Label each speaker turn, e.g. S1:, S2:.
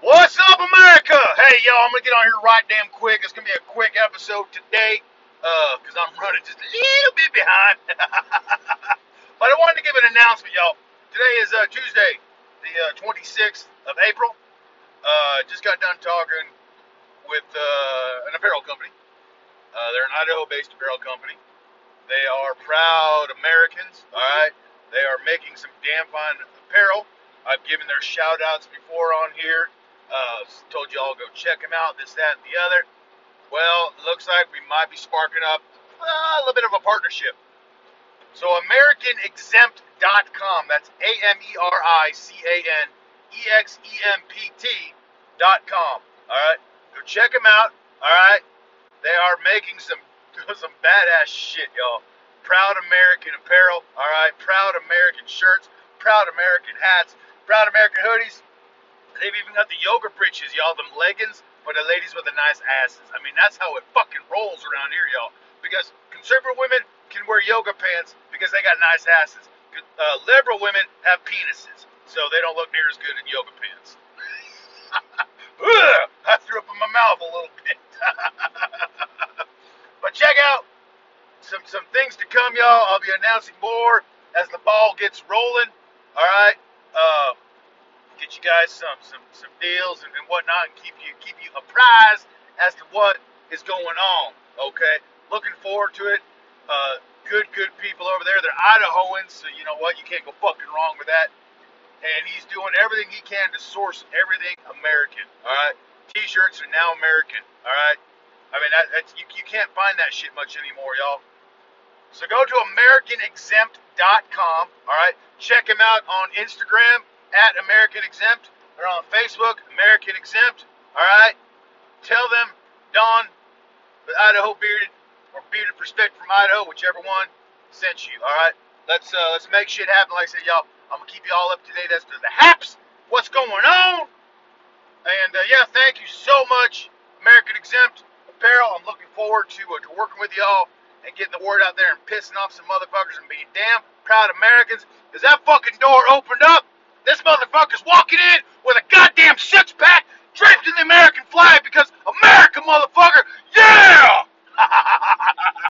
S1: What's up, America? Hey, y'all, I'm gonna get on here right damn quick. It's gonna be a quick episode today, uh, cause I'm running just a little bit behind. but I wanted to give an announcement, y'all. Today is uh, Tuesday, the uh, 26th of April. Uh, just got done talking with uh, an apparel company. Uh, they're an Idaho-based apparel company. They are proud Americans. All right, they are making some damn fine apparel. I've given their shout outs before on here. Uh, told you all go check them out, this, that, and the other. Well, looks like we might be sparking up uh, a little bit of a partnership. So, AmericanExempt.com, that's A M E R I C A N E X E M P T.com. All right, go check them out. All right, they are making some some badass shit, y'all. Proud American apparel. All right, proud American shirts, proud American hats, proud American hoodies. They've even got the yoga britches, y'all, them leggings for the ladies with the nice asses. I mean, that's how it fucking rolls around here, y'all. Because conservative women can wear yoga pants because they got nice asses. Uh, liberal women have penises, so they don't look near as good in yoga pants. I threw up in my mouth a little bit. but check out some some things to come, y'all. I'll be announcing more as the ball gets rolling. All right. You guys some some some deals and, and whatnot, and keep you keep you apprised as to what is going on. Okay, looking forward to it. Uh, good good people over there. They're Idahoans, so you know what? You can't go fucking wrong with that. And he's doing everything he can to source everything American. All right, T-shirts are now American. All right. I mean, that, that's you, you can't find that shit much anymore, y'all. So go to AmericanExempt.com. All right, check him out on Instagram at American Exempt. They're on Facebook, American Exempt. All right. Tell them Don, the Idaho bearded or bearded perspective from Idaho, whichever one, sent you. All right. Let's uh, let's make shit happen. Like I said, y'all, I'm gonna keep you all up to date as to the haps, what's going on, and uh, yeah, thank you so much, American Exempt Apparel. I'm looking forward to uh, to working with y'all and getting the word out there and pissing off some motherfuckers and being damn proud Americans. Cause that fucking door opened up this motherfucker's walking in with a goddamn six pack, draped in the American.